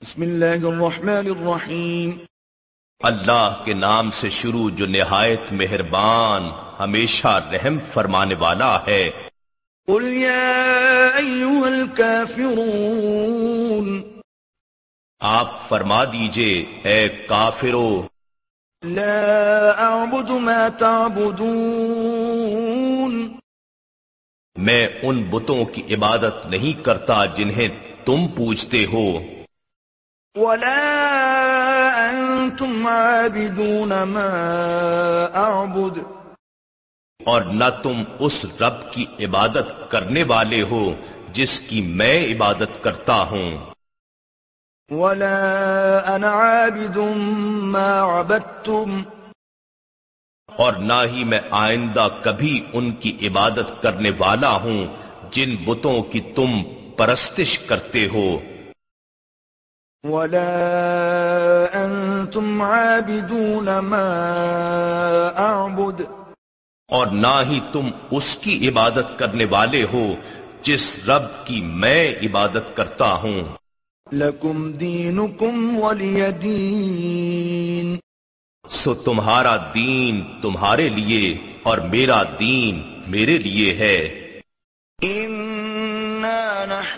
بسم اللہ الرحمن الرحیم۔ اللہ کے نام سے شروع جو نہایت مہربان ہمیشہ رحم فرمانے والا ہے۔ قل یا ایوہ الكافرون آپ فرما دیجیے اے کافرو۔ لا اعبد ما تعبدون۔ میں ان بتوں کی عبادت نہیں کرتا جنہیں تم پوچھتے ہو۔ ولا انتم عابدون ما اعبد اور نہ تم اس رب کی عبادت کرنے والے ہو جس کی میں عبادت کرتا ہوں۔ ولا انا عابد ما عبدتم۔ اور نہ ہی میں آئندہ کبھی ان کی عبادت کرنے والا ہوں جن بتوں کی تم پرستش کرتے ہو۔ ولا انتم عابدون ما اعبد اور نہ ہی تم اس کی عبادت کرنے والے ہو جس رب کی میں عبادت کرتا ہوں۔ لکم دینکم ولی دین سو تمہارا دین تمہارے لیے اور میرا دین میرے لیے ہے۔ انا